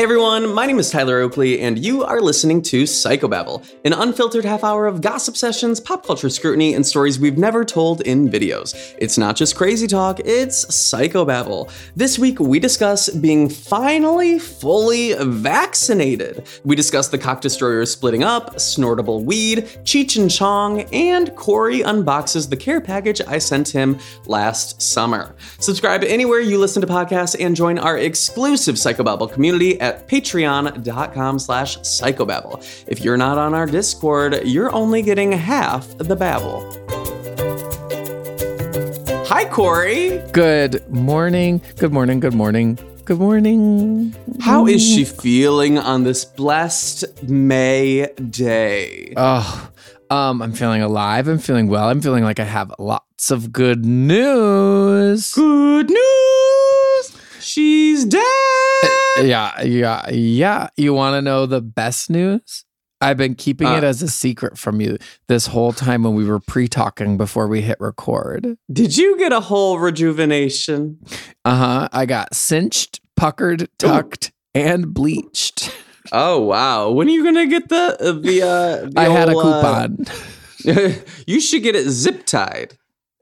Hey everyone, my name is Tyler Oakley, and you are listening to Psychobabble, an unfiltered half hour of gossip sessions, pop culture scrutiny, and stories we've never told in videos. It's not just crazy talk, it's Psychobabble. This week we discuss being finally fully vaccinated. We discuss the cock destroyers splitting up, snortable weed, Cheech and Chong, and Corey unboxes the care package I sent him last summer. Subscribe anywhere you listen to podcasts and join our exclusive Psychobabble community at patreon.com slash psychobabble. If you're not on our Discord, you're only getting half the babble. Hi, Corey. Good morning. Good morning. Good morning. Good morning. How is she feeling on this blessed May day? Oh, um, I'm feeling alive. I'm feeling well. I'm feeling like I have lots of good news. Good news! She's dead! Yeah, yeah, yeah. You want to know the best news? I've been keeping it Uh. as a secret from you this whole time when we were pre-talking before we hit record. Did you get a whole rejuvenation? Uh-huh. I got cinched, puckered, tucked, and bleached. Oh wow! When are you gonna get the uh, the? Uh, the I had a old, uh, coupon. you should get it zip tied.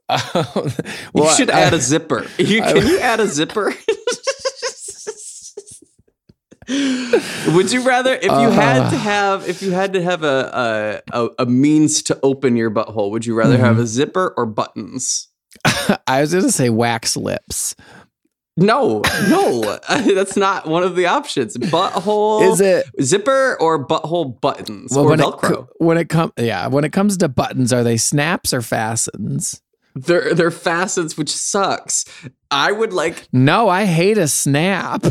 well, you should I- add a zipper. You, I- can you add a zipper? Would you rather if you had to Uh. have if you had to have a a, a, a means to open your butthole? Would you rather Mm-hmm. have a zipper or buttons? I was going to say wax lips. No, no, that's not one of the options. Butthole Is it? zipper or butthole buttons Well, or when Velcro? it when it comes, yeah, when it comes to buttons, are they snaps or fastens? They're they're facets, which sucks. I would like. No, I hate a snap.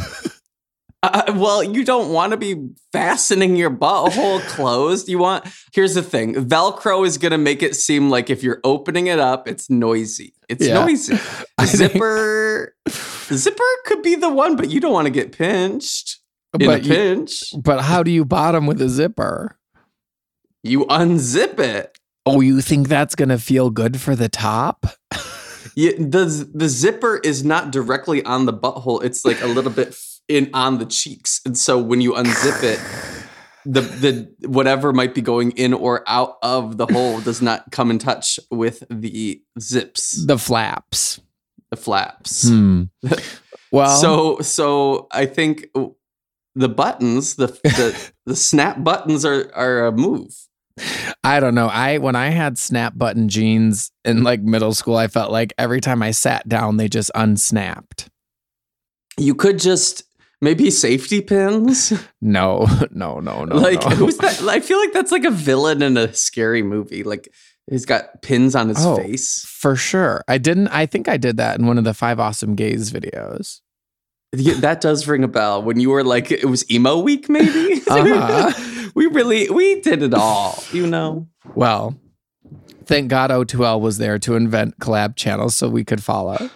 Uh, well, you don't want to be fastening your butthole closed. You want. Here's the thing: Velcro is gonna make it seem like if you're opening it up, it's noisy. It's Yeah. noisy. I think- Zipper, zipper could be the one, but you don't want to get pinched. In But a you- pinch, but how do you bottom with a zipper? you unzip it. Oh, you think that's gonna feel good for the top? Yeah, the the zipper is not directly on the butthole. It's like a little bit in on the cheeks, and so when you unzip it, the the whatever might be going in or out of the hole does not come in touch with the zips, The flaps. the flaps. Hmm. Well, so so I think the buttons, the the the snap buttons are are a move. I don't know. I when I had snap button jeans in like middle school, I felt like every time I sat down, they just unsnapped. You could just maybe safety pins. No, no, no, no. like no. who's that? I feel like that's like a villain in a scary movie. Like he's got pins on his Oh. face. For sure. I didn't I think I did that in one of the five awesome gays videos. Yeah, That does ring a bell. When you were like, it was emo week, maybe. Uh-huh. we really we did it all. You know. Well, thank God O2L was there to invent collab channels so we could follow.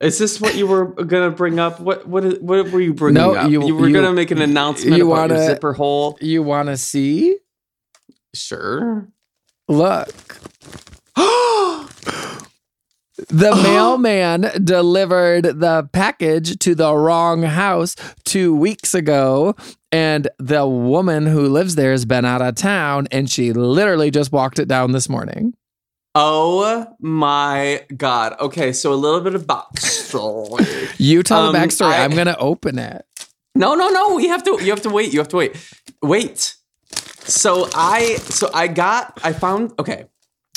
Is this what you were gonna bring up? What what what were you bringing No, up? You, you- were you- gonna make an announcement you about your wanna- zipper hole. You want to see? Sure. Look. The mailman delivered the package to the wrong house two weeks ago. And the woman who lives there has been out of town and she literally just walked it down this morning. Oh my god. Okay, so a little bit of backstory. You tell Um, the backstory. I- I'm going to open it. no, no, no. You have to. You have to wait. You have to wait. Wait. So I. So I got. I found. Okay.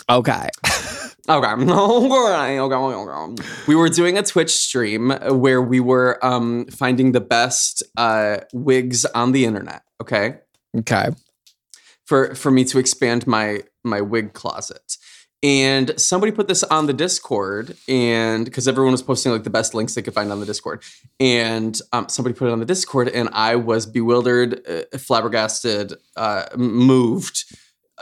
Okay. Okay. Okay. Okay. Okay. We were doing a Twitch stream where we were um finding the best uh wigs on the internet. Okay. Okay. for for me to expand my my wig closet. And somebody put this on the Discord, and because everyone was posting like the best links they could find on the Discord, and um, somebody put it on the Discord, and I was bewildered, uh, flabbergasted, uh, moved,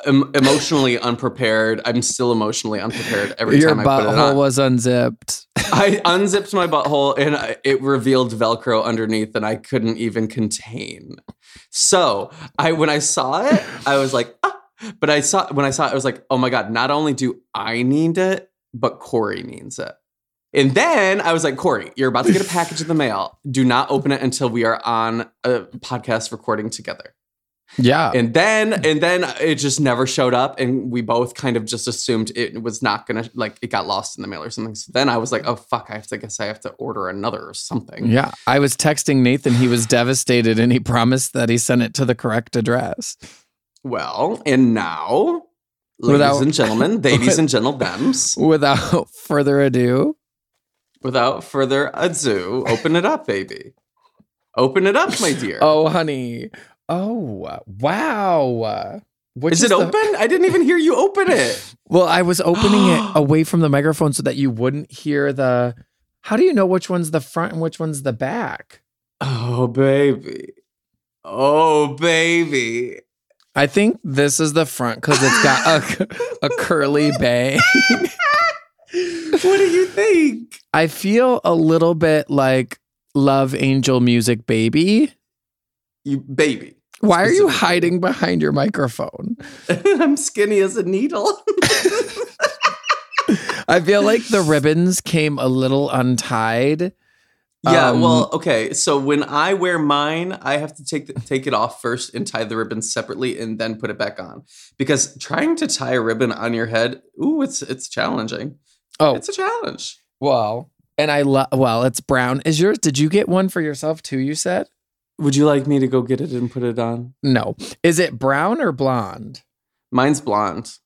em- emotionally unprepared. I'm still emotionally unprepared every Your time I put it butthole on. was unzipped. I unzipped my butthole and I, it revealed Velcro underneath, and I couldn't even contain. So I, when I saw it, I was like, ah. But I saw when I saw it, I was like, oh my god! Not only do I need it, but Corey needs it. And then I was like, Corey, you're about to get a package in the mail. Do not open it until we are on a podcast recording together. Yeah. And then and then it just never showed up, and we both kind of just assumed it was not gonna like it got lost in the mail or something. So then I was like, oh fuck, I have to I guess I have to order another or something. Yeah. I was texting Nathan. He was devastated and he promised that he sent it to the correct address. Well, and now, ladies Without- and gentlemen, ladies and gentlemen, Without further ado, without further ado, open it up, baby. Open it up, my dear. oh, honey. Oh, wow. Which is it the- open? I didn't even hear you open it. Well, I was opening it away from the microphone so that you wouldn't hear the. How do you know which one's the front and which one's the back? Oh, baby. Oh, baby. I think this is the front because it's got a, a curly bang. What do you think? I feel a little bit like Love Angel Music Baby. You baby. Why are you hiding behind your microphone? I'm skinny as a needle. I feel like the ribbons came a little untied. Yeah, Um, well, okay. So when I wear mine, I have to take the, take it off first and tie the ribbon separately, and then put it back on. Because trying to tie a ribbon on your head, ooh, it's it's challenging. Oh, It's a challenge. well, and I love. Well, it's brown. Is yours? Did you get one for yourself too? You said Would you like me to go get it and put it on? no. Is it brown or blonde? Mine's blonde.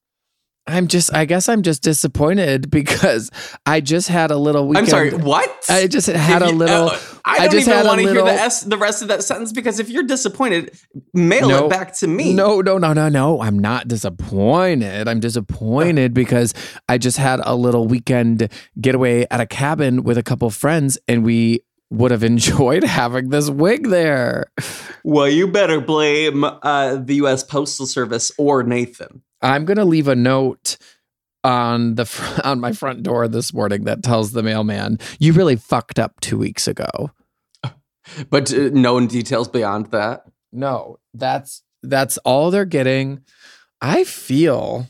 I'm just. I guess I'm just disappointed because I just had a little weekend. I'm sorry. What? I just had a little. uh, I I don't just even had a want to hear the s the rest of that sentence because if you're disappointed, mail No. it back to me. No, no, no, no, no. I'm not disappointed. I'm disappointed because I just had a little weekend getaway at a cabin with a couple friends and we would have enjoyed having this wig there. Well, you better blame uh, the U.S. Postal Service or Nathan. I'm going to leave a note on the fr- on my front door this morning that tells the mailman, "You really fucked up 2 weeks ago." But uh, no details beyond that. No, that's that's all they're getting. I feel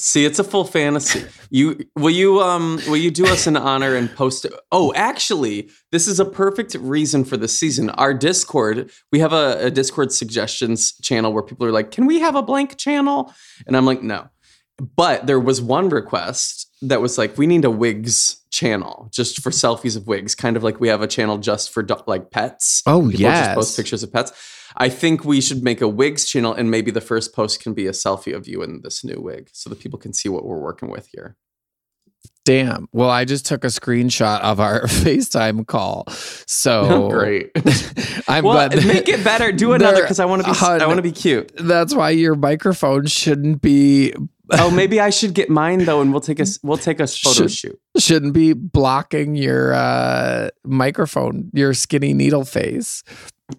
See, it's a full fantasy. You will you um will you do us an honor and post it? Oh, actually, this is a perfect reason for this season. Our Discord, we have a, a Discord suggestions channel where people are like, "Can we have a blank channel?" And I'm like, "No." But there was one request that was like, "We need a wigs channel just for selfies of wigs, kind of like we have a channel just for do- like pets." Oh, yeah, just post pictures of pets. I think we should make a wigs channel, and maybe the first post can be a selfie of you in this new wig, so that people can see what we're working with here. Damn. Well, I just took a screenshot of our FaceTime call. So Oh, Great. I'm well, glad. make it better. Do another because I want to be. hun, I want to be cute. That's why your microphone shouldn't be Oh, maybe I should get mine though, and we'll take a we'll take a photo Should- shoot. shouldn't be blocking your uh, microphone, your skinny needle face.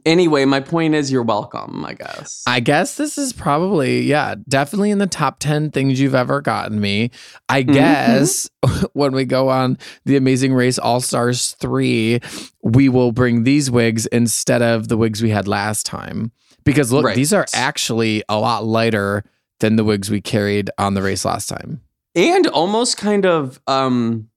Anyway, my point is, you're welcome. I guess. I guess this is probably, yeah, definitely in the top 10 things you've ever gotten me. I Mhm. guess when we go on the Amazing Race All Stars 3, we will bring these wigs instead of the wigs we had last time. Because look, Right. these are actually a lot lighter than the wigs we carried on the race last time. and almost kind of um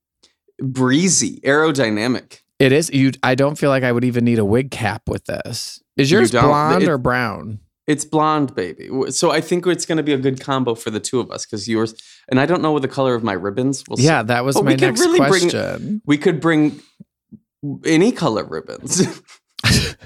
breezy, aerodynamic. It is you. I don't feel like I would even need a wig cap with this. Is yours don't? blonde It- or brown? It's blonde, baby. So I think it's going to be a good combo for the two of us because yours and I don't know what the color of my ribbons. We'll see. Yeah, that was But my next really bring- question. we could bring any color ribbons.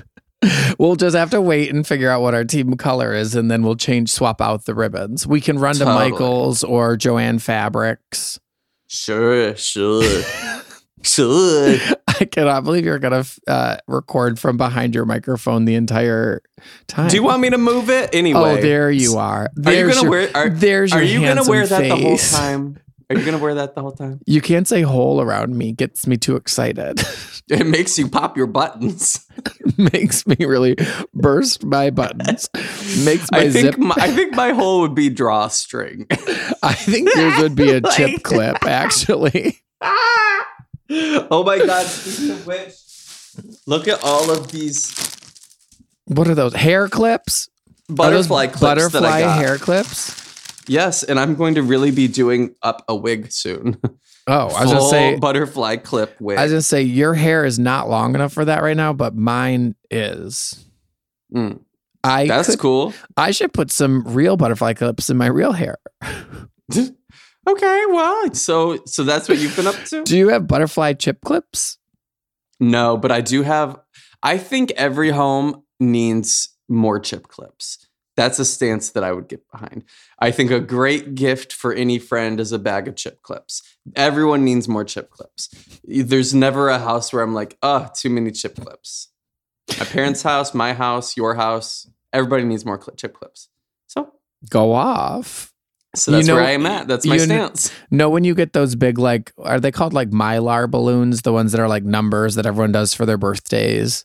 We'll just have to wait and figure out what our team color is, and then we'll change, swap out the ribbons. We can run to Michaels or Joann Fabrics. sure, sure, sure. I cannot believe you're gonna uh, record from behind your microphone the entire time. Do you want me to move it anyway? Oh, there you are. Are you There's gonna your, wear? Are, there's your are you gonna wear that the whole time? Are you gonna wear that the whole time? You can't say "hole" around me. Gets me too excited. It makes you pop your buttons. Makes me really burst my buttons. Makes my I think zip. my, I think my hole would be drawstring. I think yours would be a chip clip. Actually, oh my god! Speaking of which, look at all of these what are those hair clips? Butterfly clips butterfly that I got. hair clips. Yes, and I'm going to really be doing up a wig soon. Oh, I was gonna Full say. butterfly clip wig. I was gonna say your hair is not long enough for that right now, but mine is. Mm, I that's could- cool. I should put some real butterfly clips in my real hair. Okay, well, so so that's what you've been up to. Do you have butterfly chip clips? No, but I do have. I think every home needs more chip clips. That's a stance that I would get behind. I think a great gift for any friend is a bag of chip clips. Everyone needs more chip clips. There's never a house where I'm like, oh, too many chip clips. My parents' house, my house, your house, everybody needs more chip clips. So, Go off. So You that's know- where I am at. That's my you stance. No, when you get those big, like, are they called like mylar balloons? The ones that are like numbers that everyone does for their birthdays.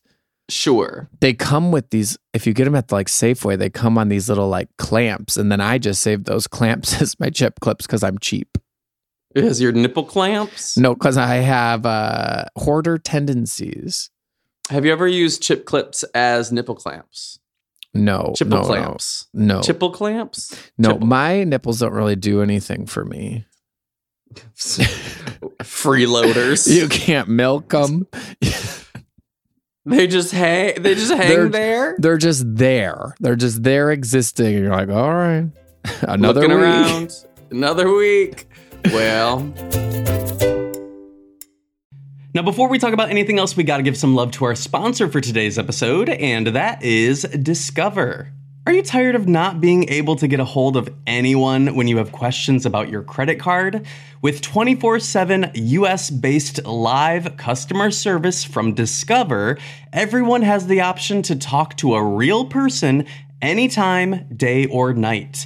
Sure. They come with these. If you get them at the, like Safeway, they come on these little like clamps, and then I just save those clamps as my chip clips because I'm cheap. Has your nipple clamps. No, because I have uh, hoarder tendencies. Have you ever used chip clips as nipple clamps? No, Chipple no, clamps. No, no, Chipple clamps? no. Chipple. My nipples don't really do anything for me. Freeloaders. You can't milk them. they just hang they just hang They're- there. They're just there. They're just there existing. And you're like, all right, another looking week. around. Another week. Well, Now, before we talk about anything else, we got to give some love to our sponsor for today's episode, and that is Discover. Are you tired of not being able to get a hold of anyone when you have questions about your credit card? With 24 7 US based live customer service from Discover, everyone has the option to talk to a real person anytime, day or night.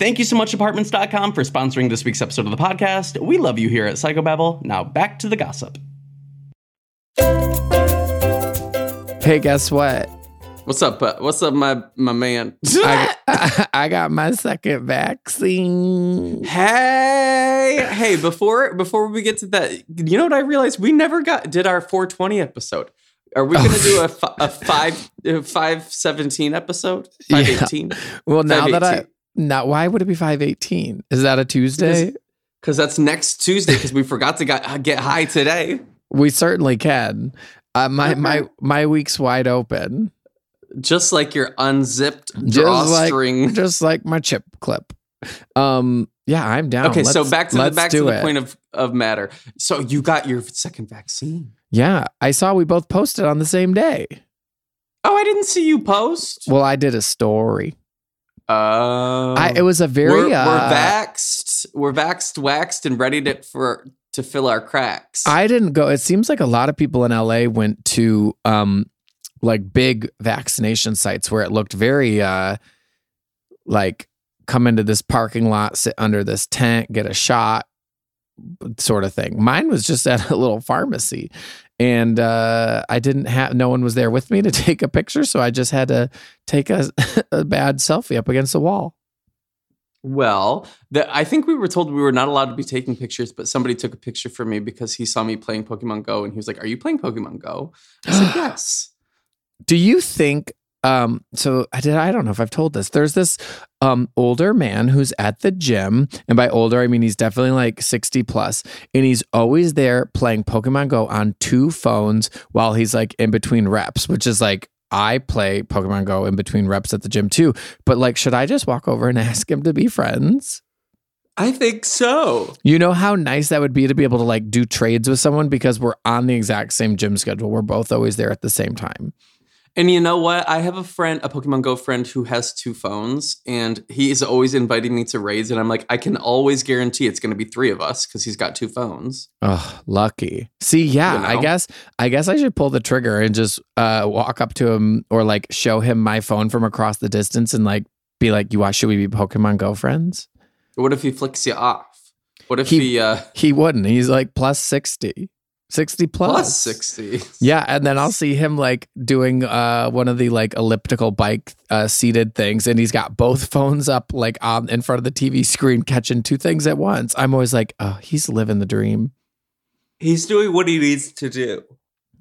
Thank you so much, apartments.com, for sponsoring this week's episode of the podcast. We love you here at Psychobabble. Now back to the gossip. Hey, guess what? What's up? Uh, what's up, my my man? I, I got my second vaccine. hey, hey! Before before we get to that, you know what I realized? We never got did our 420 episode. Are we going to do a, a five a five seventeen episode? Five eighteen. Well, now that I now, why would it be five eighteen? Is that a Tuesday? Because that's next Tuesday. Because we forgot to get, get high today. We certainly can. Uh, my my my week's wide open. Just like your unzipped Just drawstring. like just like my chip clip. Um, yeah, I'm down. okay, so Let's- back to the back to the it. point of of matter. So you got your second vaccine. Yeah, I saw we both posted on the same day. Oh, I didn't see you post. Well, I did a story. Oh, I it was a very we're, we're uh, vaxxed, we're vaxed, waxed, and ready to for to fill our cracks. I didn't go. It seems like a lot of people in LA went to um like big vaccination sites where it looked very uh like come into this parking lot, sit under this tent, get a shot sort of thing. Mine was just at a little pharmacy and uh I didn't have no one was there with me to take a picture, so I just had to take a, a bad selfie up against the wall. well, the, I think we were told we were not allowed to be taking pictures, but somebody took a picture for me because he saw me playing Pokemon Go, and he was like, "Are you playing Pokemon Go?" I said, "Yes." Do you think um so I did I don't know if I've told this. There's this um older man who's at the gym and by older I mean he's definitely like 60 plus and he's always there playing Pokemon Go on two phones while he's like in between reps, which is like I play Pokemon Go in between reps at the gym too. But like should I just walk over and ask him to be friends? I think so. You know how nice that would be to be able to like do trades with someone because we're on the exact same gym schedule. We're both always there at the same time. And you know what? I have a friend, a Pokemon Go friend, who has two phones, and he is always inviting me to raids. And I'm like, I can always guarantee it's going to be three of us because he's got two phones. Oh, lucky. See, yeah, You I guess I guess I should pull the trigger and just uh walk up to him or like show him my phone from across the distance and like be like, "You? Should we be Pokemon Go friends?" What if he flicks you off? What if He- he, uh, He wouldn't. He's like plus 60. 60 plus. plus sixty? Yeah, and then I'll see him like doing uh one of the like elliptical bike uh seated things and he's got both phones up like on in front of the TV screen catching two things at once. I'm always like, "Oh, he's living the dream." He's doing what he needs to do.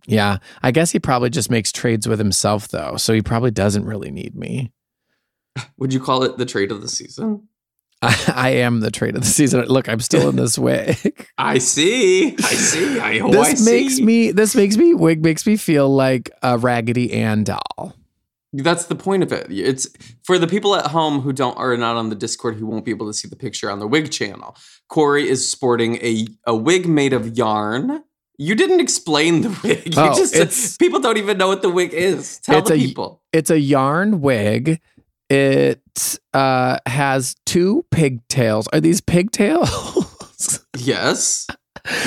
Yeah, I guess he probably just makes trades with himself though, so he probably doesn't really need me. Would you call it the trade of the season? I, I am the trade of the season. Look, I'm still in this wig. I see. I see. I, oh, I this makes see. me. This makes me. Wig makes me feel like a Raggedy Ann doll. That's the point of it. It's for the people at home who don't are not on the Discord who won't be able to see the picture on the wig channel. Corey is sporting a a wig made of yarn. You didn't explain the wig. You Oh, just people don't even know what the wig is. Tell the a- people. It's a yarn wig. It uh, has two pigtails. Are these pigtails? Yes.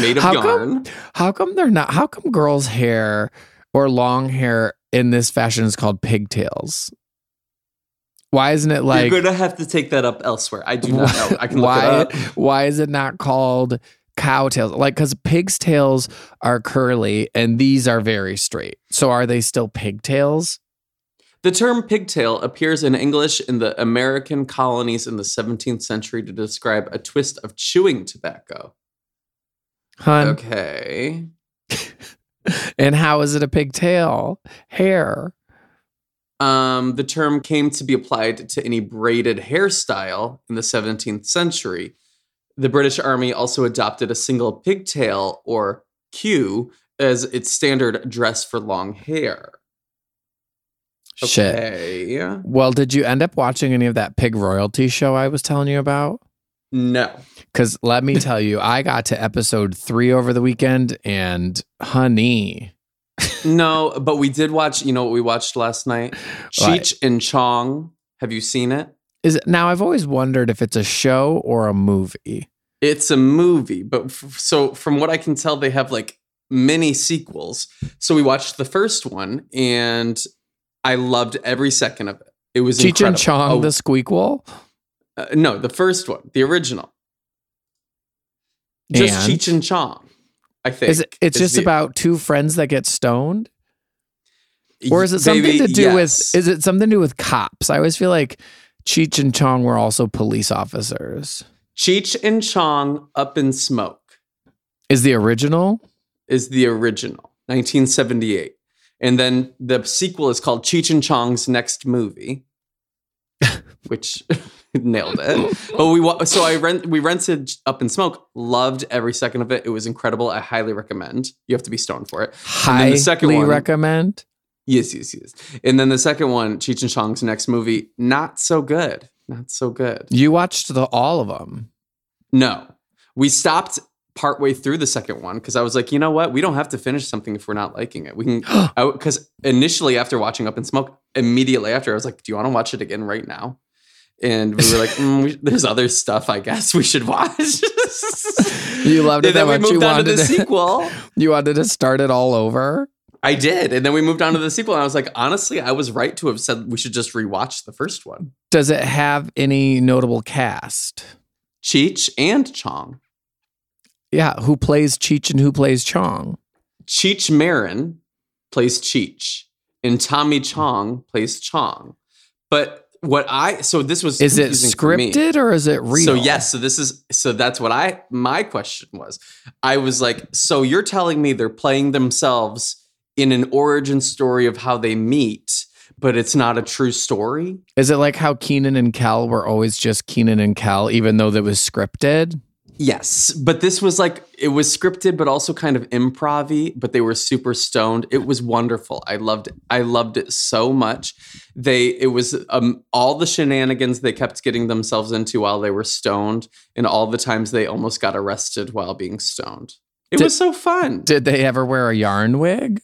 Made of How yarn. how come they're not? How come girls' hair or long hair in this fashion is called pigtails? Why isn't it like You're gonna have to take that up elsewhere. I do not know. I can look why, it up. Why is it not called cow tails? Like, because pig's tails are curly and these are very straight. So are they still pigtails? The term pigtail appears in English in the American colonies in the 17th century to describe a twist of chewing tobacco. Hun. Okay. And how is it a pigtail? Hair. Um, the term came to be applied to any braided hairstyle in the 17th century. The British Army also adopted a single pigtail or queue as its standard dress for long hair. Shit. Okay. Well, did you end up watching any of that pig royalty show I was telling you about? No. Because let me tell you, I got to episode three over the weekend and honey. No, but we did watch, you know what we watched last night? What? Cheech and Chong. Have you seen it? Is it now? I've always wondered if it's a show or a movie. It's a movie, but f- so from what I can tell, they have like many sequels. So we watched the first one, and I loved every second of it. It was Cheech incredible. and Chong, Oh, the Squeakquel. uh, no, the first one, the original. Just And? Cheech and Chong. I think Is it, it's just the- about two friends that get stoned? Or is it something to do yes. with is it something to do with cops? I always feel like Cheech and Chong were also police officers. Cheech and Chong Up in Smoke Is the original? is the original, 1978. And then the sequel is called Cheech and Chong's Next Movie, which nailed it. But we so I rent we rented Up in Smoke, loved every second of it. It was incredible. I highly recommend. You have to be stoned for it. Highly the second one- recommend. Yes, yes, yes. And then the second one, Cheech and Chong's next movie, not so good. Not so good. You watched the all of them. No. We stopped partway through the second one because I was like, you know what? We don't have to finish something if we're not liking it. We can because initially after watching Up in Smoke, immediately after I was like, do you want to watch it again right now? And we were like, mm, we, there's other stuff I guess we should watch. You loved it and that much. You on to wanted the sequel. you wanted to start it all over. I did. And then we moved on to the sequel. And I was like, honestly, I was right to have said we should just rewatch the first one. Does it have any notable cast? Cheech and Chong. Yeah, who plays Cheech and who plays Chong? Cheech Marin plays Cheech, and Tommy Chong plays Chong. But what I so this was Is it confusing for me. scripted or is it real? So yes, so this is so that's what I my question was. I was like, so you're telling me they're playing themselves in an origin story of how they meet, but it's not a true story? Is it like how Kenan and Kel were always just Kenan and Kel, even though that was scripted? Yes, but this was like it was scripted, but also kind of improv But they were super stoned. It was wonderful. I loved it. I loved it so much. They it was um, all the shenanigans they kept getting themselves into while they were stoned, and all the times they almost got arrested while being stoned. It Did- was so fun. Did they ever wear a yarn wig?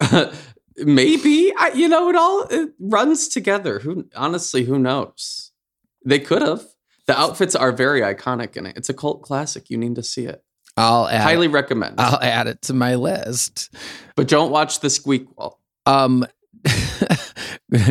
Maybe I, you know it all it runs together. Who honestly, who knows? They could have. The outfits are very iconic in it. It's a cult classic. You need to see it. I'll add Highly recommend. I'll add it to my list. But don't watch the squeakquel. Um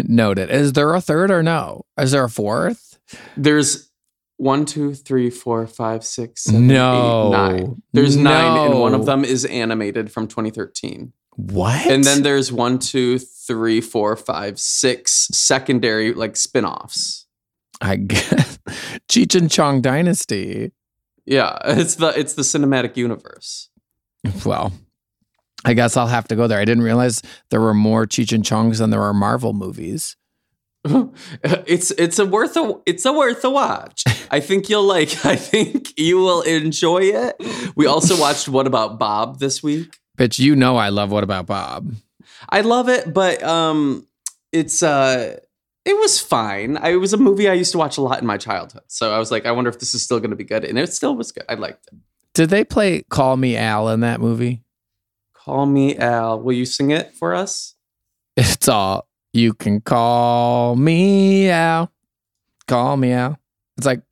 noted. Is there a third or no? Is there a fourth? There's one, two, three, four, five, six, seven, No. eight, nine. There's nine, and one of them is animated from 2013. What? And then there's one, two, three, four, five, six secondary like spin-offs. I guess Cheech and Chong Dynasty. Yeah, it's the it's the cinematic universe. Well, I guess I'll have to go there. I didn't realize there were more Cheech and Chongs than there are Marvel movies. it's it's a worth a it's a worth a watch. I think you'll like. I think you will enjoy it. We also watched What About Bob this week. Bitch, you know I love What About Bob. I love it, but um, it's uh, it was fine. I, it was a movie I used to watch a lot in my childhood, so I was like, I wonder if this is still going to be good, and it still was good. I liked it. Did they play Call Me Al in that movie? Call me Al. Will you sing it for us? It's all you can call me Al. Call me Al. It's like.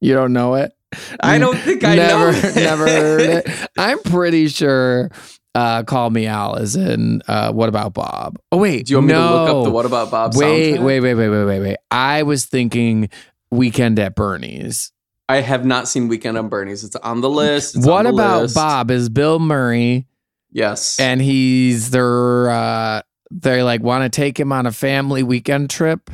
You don't know it? I don't think I never, know. it. never heard it. I'm pretty sure uh, Call Me Al is in uh, What About Bob? Oh, wait. Do you want me to look up the What About Bob Wait, soundtrack? wait, wait, wait, wait, wait, wait. I was thinking Weekend at Bernie's. I have not seen Weekend on Bernie's. It's on the list. It's what the about list. Bob? Is Bill Murray Yes. and he's they're uh they like want to take him on a family weekend trip.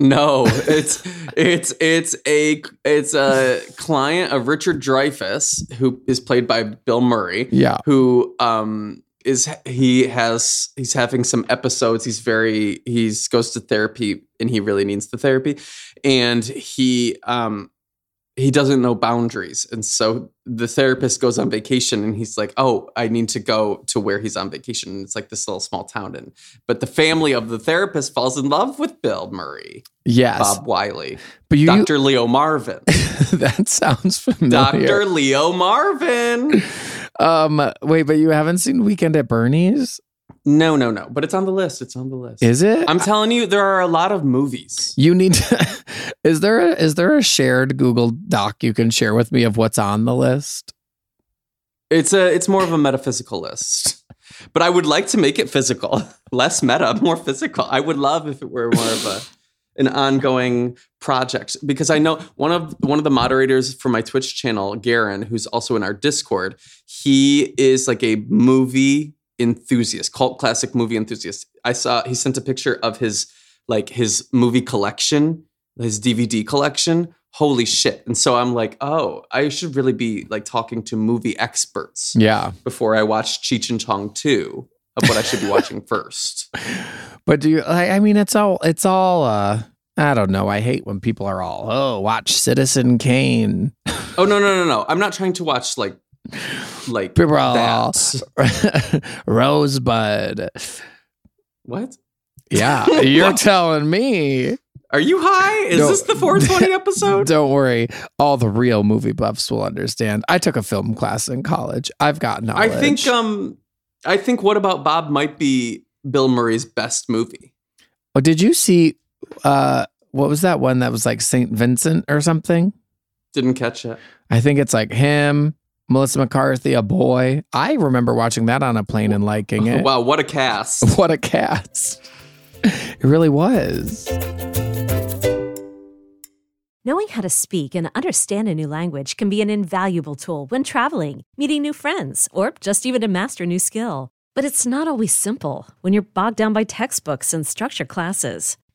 No, it's it's it's a it's a client of Richard Dreyfuss who is played by Bill Murray. Yeah. Who um is he has he's having some episodes. He's very he's goes to therapy and he really needs the therapy, and he um he doesn't know boundaries, and so the therapist goes on vacation, and he's like, "Oh, I need to go to where he's on vacation." And it's like this little small town, and but the family of the therapist falls in love with Bill Murray. Yes. Bob Wiley, but you Dr. Leo Marvin, that sounds familiar. Dr. Leo Marvin. Um wait, but you haven't seen Weekend at Bernie's? No, no, no, but it's on the list. It's on the list. Is it? I'm telling you, there are a lot of movies. you need to Is there a, is there a shared Google Doc you can share with me of what's on the list? It's a, it's more of a metaphysical list. But I would like to make it physical, less meta, more physical. I would love if it were more of a an ongoing project because I know one of one of the moderators for my Twitch channel, Garen, who's also in our Discord. He is like a movie enthusiast, cult classic movie enthusiast. I saw he sent a picture of his like his movie collection, his DVD collection. Holy shit. And so I'm like, oh, I should really be like talking to movie experts Yeah. before I watch Cheech and Chong 2 of what I should be watching first. But do you I, I mean it's all it's all uh I don't know. I hate when people are all, oh, watch Citizen Kane. Oh no, no, no, no. I'm not trying to watch like like People are all. Rosebud. What? Yeah, you're telling me. Are you high? Is No. this the 420 episode? Don't worry. All the real movie buffs will understand. I took a film class in college. I've got knowledge. I think um I think what about Bob might be Bill Murray's best movie. Oh, did you see uh what was that one that was like St. Vincent or something? Didn't catch it. I think it's like him, Melissa McCarthy, a boy. I remember watching that on a plane and liking it. Wow, what a cast. What a cast. It really was. Knowing how to speak and understand a new language can be an invaluable tool when traveling, meeting new friends, or just even to master a new skill. But it's not always simple when you're bogged down by textbooks and structure classes.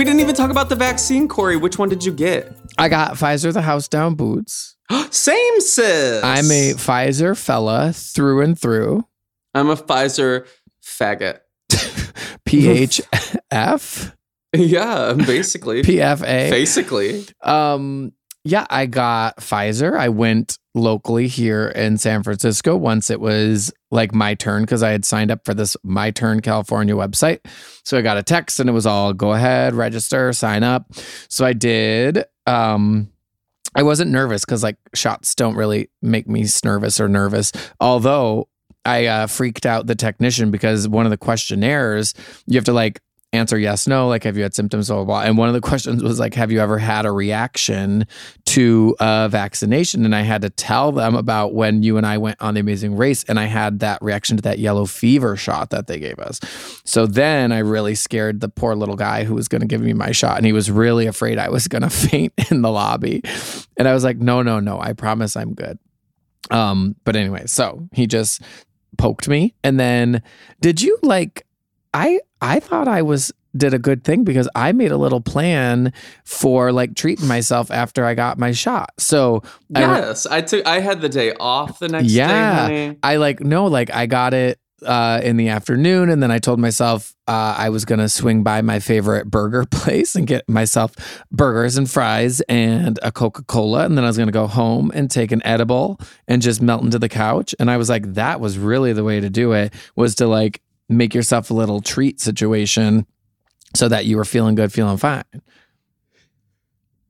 We didn't even talk about the vaccine, Corey. Which one did you get? I got Pfizer the house down boots. Same sis. I'm a Pfizer fella through and through. I'm a Pfizer faggot. PHF, Yeah, basically. PFA. Basically. Um, yeah, I got Pfizer. I went locally here in San Francisco once it was like my turn because I had signed up for this My Turn California website. So I got a text and it was all go ahead, register, sign up. So I did. Um, I wasn't nervous because like shots don't really make me nervous or nervous. Although I uh, freaked out the technician because one of the questionnaires you have to like answer yes, no, like have you had symptoms, blah, blah, blah. And one of the questions was like, have you ever had a reaction to a vaccination? And I had to tell them about when you and I went on the amazing race and I had that reaction to that yellow fever shot that they gave us. So then I really scared the poor little guy who was going to give me my shot. And he was really afraid I was going to faint in the lobby. And I was like, no, no, no, I promise I'm good. Um, but anyway, so he just poked me. And then did you like I I thought I was did a good thing because I made a little plan for like treating myself after I got my shot. So I, Yes. I took I had the day off the next Yeah. day. honey. I like no, like I got it uh, in the afternoon, and then I told myself uh, I was gonna swing by my favorite burger place and get myself burgers and fries and a Coca Cola, and then I was gonna go home and take an edible and just melt into the couch. And I was like, that was really the way to do it was to like make yourself a little treat situation so that you were feeling good, feeling fine.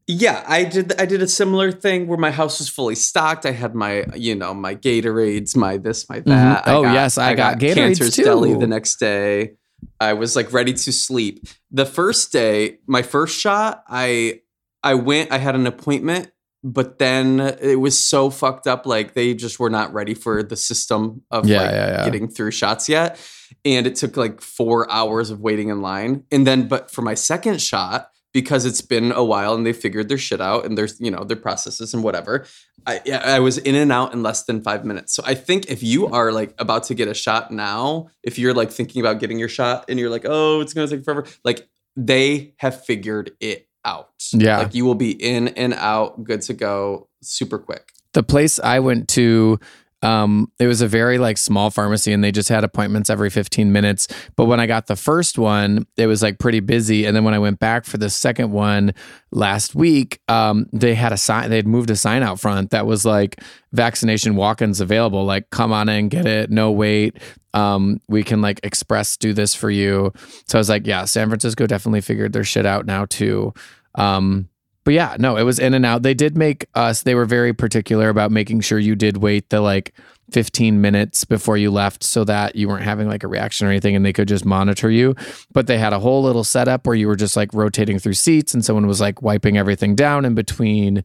Yeah, I did. I did a similar thing where my house was fully stocked. I had my, you know, my Gatorades, my this, my that. Mhm. Oh, yes, I got Gatorades Cancer's too. Deli the next day. I was like ready to sleep. The first day, my first shot, I I went. I had an appointment, but then it was so fucked up. Like they just were not ready for the system of Yeah, like yeah, yeah. getting through shots yet, and it took like four hours of waiting in line. And then, but for my second shot because it's been a while and they figured their shit out and there's you know their processes and whatever I, yeah, I was in and out in less than five minutes. So I think if you mm-hmm. are like about to get a shot now, if you're like thinking about getting your shot and you're like, oh, it's gonna take forever, like they have figured it out. Yeah. Like you will be in and out, good to go, super quick. The place I went to, um, it was a very like small pharmacy and they just had appointments every 15 minutes. But when I got the first one, it was like pretty busy. And then when I went back for the second one last week, um, they had a sign, they had moved a sign out front that was like vaccination walk-ins available, like come on in, get it, no wait. Um, we can like express do this for you. So I was like, yeah, San Francisco definitely figured their shit out now too. Um, but yeah, no, it was in and out. They did make us, they were very particular about making sure you did wait the like 15 minutes before you left so that you weren't having like a reaction or anything and they could just monitor you. But they had a whole little setup where you were just like rotating through seats and someone was like wiping everything down in between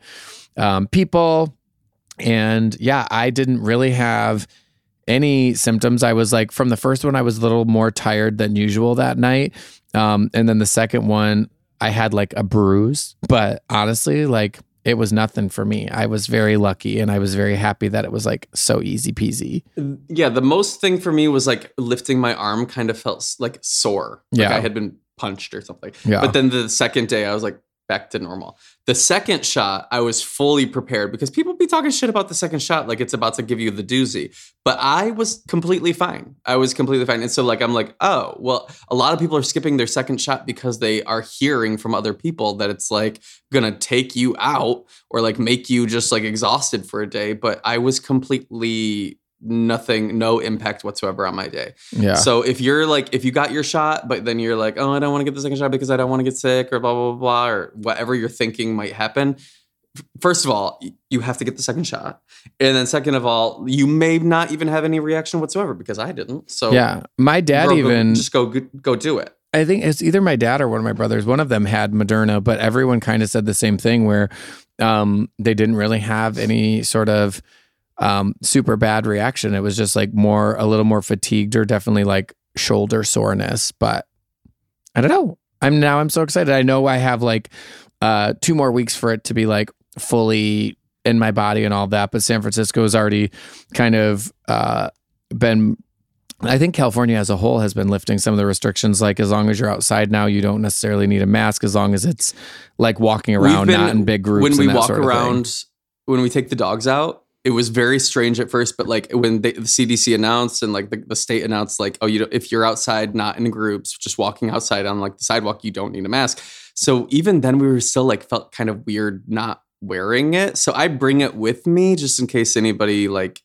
um, people. And yeah, I didn't really have any symptoms. I was like, from the first one, I was a little more tired than usual that night. Um, and then the second one, I had like a bruise, but honestly, like it was nothing for me. I was very lucky and I was very happy that it was like so easy peasy. Yeah, the most thing for me was like lifting my arm kind of felt like sore. Like Yeah. I had been punched or something. Yeah. But then the second day I was like back to normal. The second shot, I was fully prepared because people be talking shit about the second shot like it's about to give you the doozy. But I was completely fine. I was completely fine. And so like I'm like, "Oh, well, a lot of people are skipping their second shot because they are hearing from other people that it's like going to take you out or like make you just like exhausted for a day, but I was completely nothing no impact whatsoever on my day. Yeah. So if you're like, if you got your shot, but then you're like, oh, I don't want to get the second shot because I don't want to get sick or blah, blah, blah, blah, or whatever you're thinking might happen. First of all, you have to get the second shot. And then second of all, you may not even have any reaction whatsoever because I didn't. So yeah. My dad bro, go- even just go, go go do it. I think it's either my dad or one of my brothers. One of them had Moderna, but everyone kind of said the same thing where um, they didn't really have any sort of um, super bad reaction. It was just like more, a little more fatigued or definitely like shoulder soreness. But I don't know. I'm now, I'm so excited. I know I have like uh, two more weeks for it to be like fully in my body and all that. But San Francisco has already kind of uh, been I think California as a whole has been lifting some of the restrictions. Like as long as you're outside now, you don't necessarily need a mask as long as it's like walking around, been- not in big groups. When we walk sort of thing. around, when we take the dogs out, it was very strange at first, but like when they, the CDC announced and like the, the state announced, like, oh, you if you're outside, not in groups, just walking outside on like the sidewalk, you don't need a mask. So even then, we were still like felt kind of weird not wearing it. So I bring it with me just in case anybody like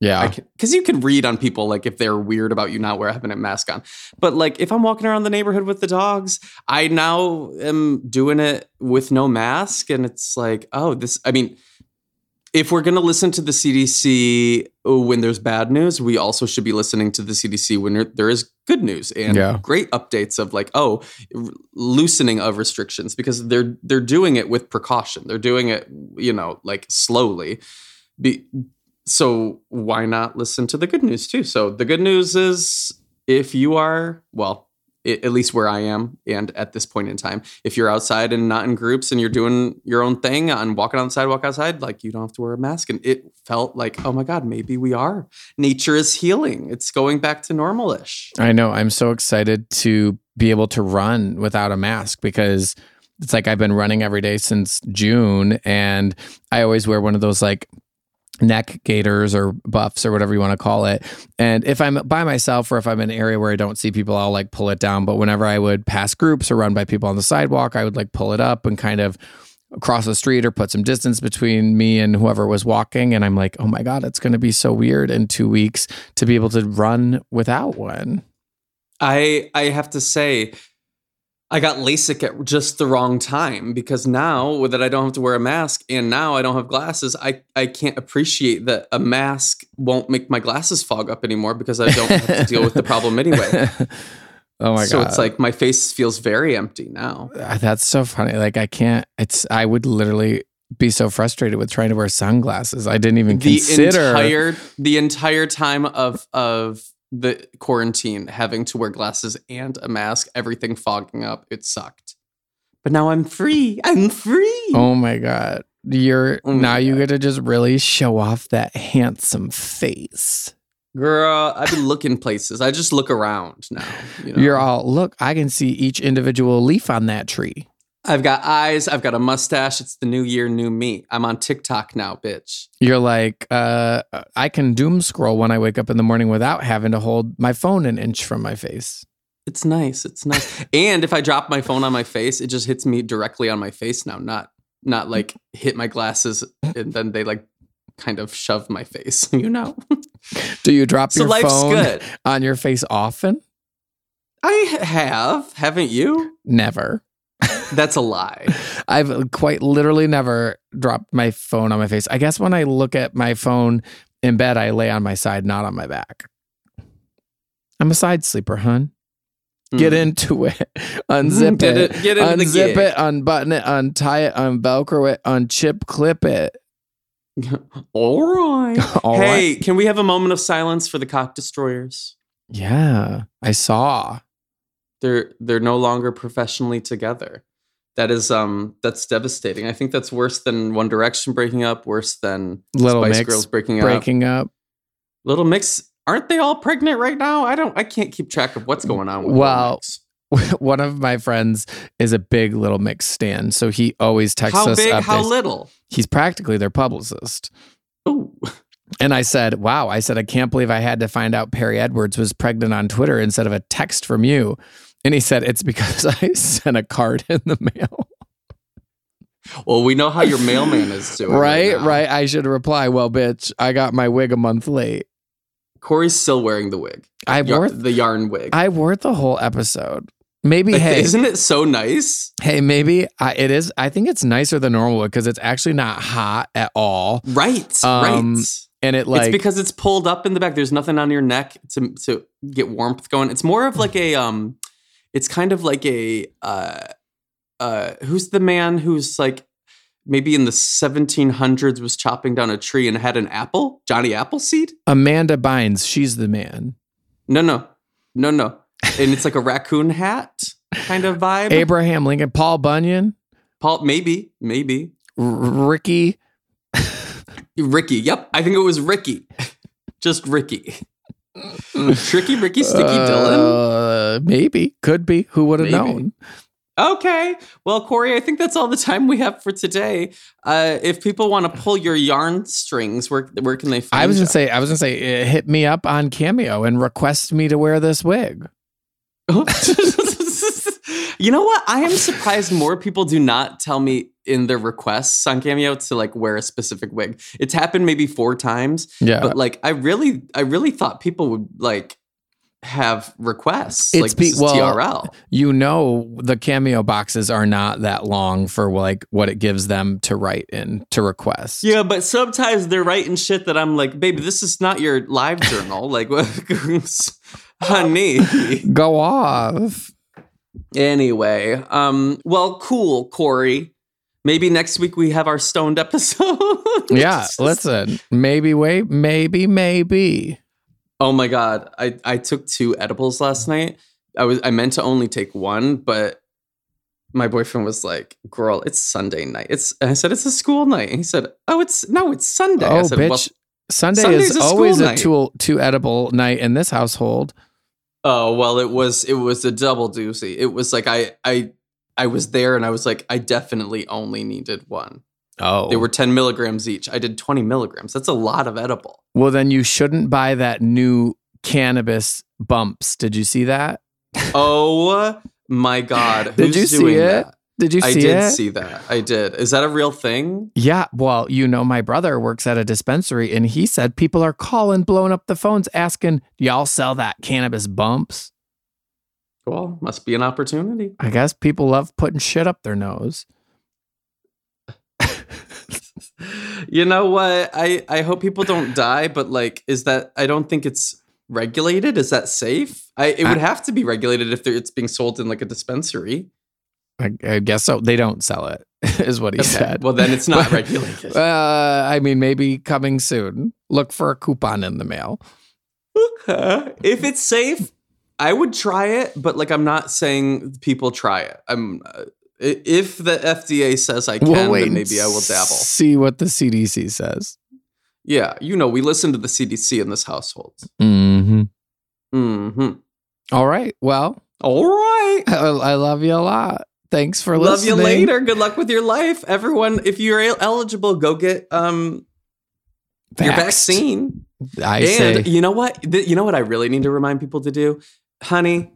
yeah, because you can read on people like if they're weird about you not wearing having a mask on. But like if I'm walking around the neighborhood with the dogs, I now am doing it with no mask, and it's like, oh, this. I mean, if we're gonna listen to the CDC when there's bad news, we also should be listening to the CDC when there- is good news and Yeah. great updates of like, oh, loosening of restrictions because they're they're doing it with precaution. They're doing it, you know, like slowly. Be, so why not listen to the good news too? So the good news is if you are well, at least where I am, and at this point in time, if you're outside and not in groups and you're doing your own thing and walking on the sidewalk outside, like you don't have to wear a mask. And it felt like, oh my god, maybe we are. Nature is healing. It's going back to normalish. I know. I'm so excited to be able to run without a mask because it's like I've been running every day since June, and I always wear one of those like neck gaiters or buffs or whatever you want to call it. And if I'm by myself or if I'm in an area where I don't see people, I'll like pull it down. But whenever I would pass groups or run by people on the sidewalk, I would like pull it up and kind of cross the street or put some distance between me and whoever was walking. And I'm like, oh my God, it's going to be so weird in two weeks to be able to run without one. I I have to say, I got LASIK at just the wrong time because now that I don't have to wear a mask and now I don't have glasses, I, I can't appreciate that a mask won't make my glasses fog up anymore because I don't have to deal with the problem anyway. oh my so God. So it's like my face feels very empty now. Uh, That's so funny. Like I can't. It's. I would literally be so frustrated with trying to wear sunglasses. I didn't even The consider. entire the entire time of of the quarantine, having to wear glasses and a mask, everything fogging up, it sucked. But now I'm free. I'm free. oh my god. you're Oh my now you God. get to just really show off that handsome face. Girl, I've been looking places. I just look around now. You know? You're all look. I can see each individual leaf on that tree. I've got eyes. I've got a mustache. It's the new year, new me. I'm on TikTok now, bitch. You're like, uh, I can doom scroll when I wake up in the morning without having to hold my phone an inch from my face. It's nice. It's nice. and if I drop my phone on my face, it just hits me directly on my face now, not not like hit my glasses and then they like kind of shove my face, you know? Do you drop so your phone good. on your face often? I have, haven't you? Never. That's a lie. I've quite literally never dropped my phone on my face. I guess when I look at my phone in bed, I lay on my side, not on my back. I'm a side sleeper, hun. Get Mm. into it. Unzip Get it. it- get into the Unzip it. Unbutton it. Untie it. Unvelcro it. Unchip clip it. All right. All hey, right. can we have a moment of silence for the cock destroyers? Yeah, I saw. They're they're no longer professionally together. That is um that's devastating. I think that's worse than One Direction breaking up, worse than Little Spice Mix Girls breaking, up. breaking up. Little Mix, aren't they all pregnant right now? I don't I can't keep track of what's going on with Well, Little Mix. One of my friends is a big Little Mix stand, so he always texts How us big, updates. how little? He's practically their publicist. Ooh. And I said, Wow, I said, I can't believe I had to find out Perrie Edwards was pregnant on Twitter instead of a text from you. And he said, It's because I sent a card in the mail. Well, we know how your mailman is doing. right, now. right. I should reply, Well, bitch, I got my wig a month late. Corey's still wearing the wig. I wore the yarn wig. I wore it the whole episode. Maybe, hey, Isn't it so nice? hey, maybe I, it is. I think it's nicer than normal because it's actually not hot at all. Right. Um, right. And it like, it's because it's pulled up in the back. There's nothing on your neck to to get warmth going. It's more of like a um it's kind of like a uh uh who's the man who's like maybe in the 1700s was chopping down a tree and had an apple? Johnny Appleseed? Amanda Bynes, she's the man. No, no. No, no. And it's like a raccoon hat kind of vibe. Abraham Lincoln, Paul Bunyan, Paul maybe, maybe. R- Ricky. Ricky. Yep, I think it was Ricky. Just Ricky. Tricky Ricky Sticky Dylan. Uh, maybe. Could be. Who would have known? Okay. Well, Corey, I think that's all the time we have for today. Uh, if people want to pull your yarn strings, where where can they find I was gonna say, I was gonna say, uh, hit me up on Cameo and request me to wear this wig. you know what? I am surprised more people do not tell me in their requests on Cameo to like wear a specific wig. It's happened maybe four times, Yeah, but like I really, I really thought people would like have requests. It's like be- well, TRL. you know, the Cameo boxes are not that long for like what it gives them to write in to request. Yeah, but sometimes they're writing shit that I'm like, baby, this is not your live journal. like, honey. Go off. Anyway, um, well, cool, Corey. Maybe next week we have our stoned episode. Yeah, listen. Maybe wait. Maybe maybe. Oh my god, I I took two edibles last night. I was I meant to only take one, but my boyfriend was like, "Girl, it's Sunday night." It's I said it's a school night. And he said, "Oh, it's no, it's Sunday." I Oh, said, bitch. "Well, Sunday Sunday's is a always a night. two two edible night in this household. Oh well, it was it was a double doozy. It was like I I I was there and I was like I definitely only needed one. Oh, They were ten milligrams each. I did twenty milligrams. That's a lot of edible. well. Then you shouldn't buy that new cannabis bumps. Did you see that? Oh my god! Did Who's you see doing it? that? Did you see I did it? see that. I did. Is that a real thing? Yeah, well, you know, my brother works at a dispensary and he said people are calling, blowing up the phones, asking, y'all sell that cannabis bumps? Well, must be an opportunity. I guess people love putting shit up their nose. you know what? I I hope people don't die, but like, is that? I don't think it's regulated. Is that safe? I it would have to be regulated if it's being sold in like a dispensary. I, I guess so. They don't sell it, is what he Okay, said. Well, then it's not regulated. Uh, I mean, maybe coming soon. Look for a coupon in the mail. Okay. If it's safe, I would try it, but like I'm not saying people try it. I'm uh, If the FDA says I can, We'll wait then maybe I will dabble. See what the CDC says. Yeah, you know, we listen to the CDC in this household. Mm-hmm. hmm All right. Well, All right. I, I love you a lot. Thanks for Love listening. Love you later. Good luck with your life, everyone. If you're eligible, go get um your vaccine. I and say. you know what? You know what I really need to remind people to do, honey.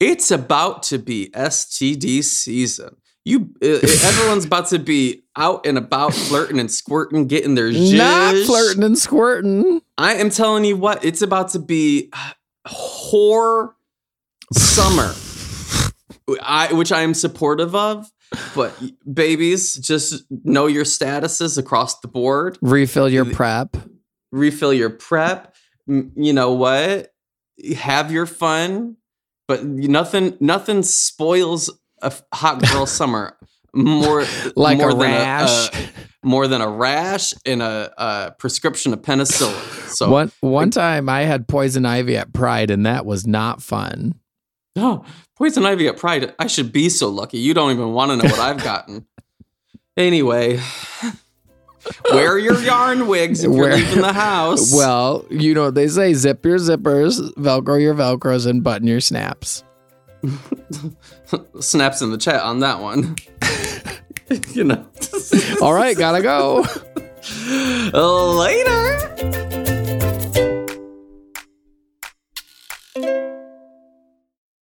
It's about to be STD season. You, uh, everyone's about to be out and about, flirting and squirting, getting their Not flirting and squirting. I am telling you what, it's about to be whore summer, I, which I am supportive of. But babies, just know your statuses across the board. Refill your PrEP. Refill your PrEP. You know what? Have your fun, but nothing nothing spoils a hot girl summer more Like more a rash. a, more than a rash and a, a prescription of penicillin. So One one time I had poison ivy at Pride and that was not fun. Oh, poison ivy at Pride. I should be so lucky. You don't even want to know what I've gotten. Anyway, wear your yarn wigs if you're leaving the house. Well, you know what they say zip your zippers, velcro your velcros, and button your snaps. snaps in the chat on that one. you know. All right, gotta go. Later.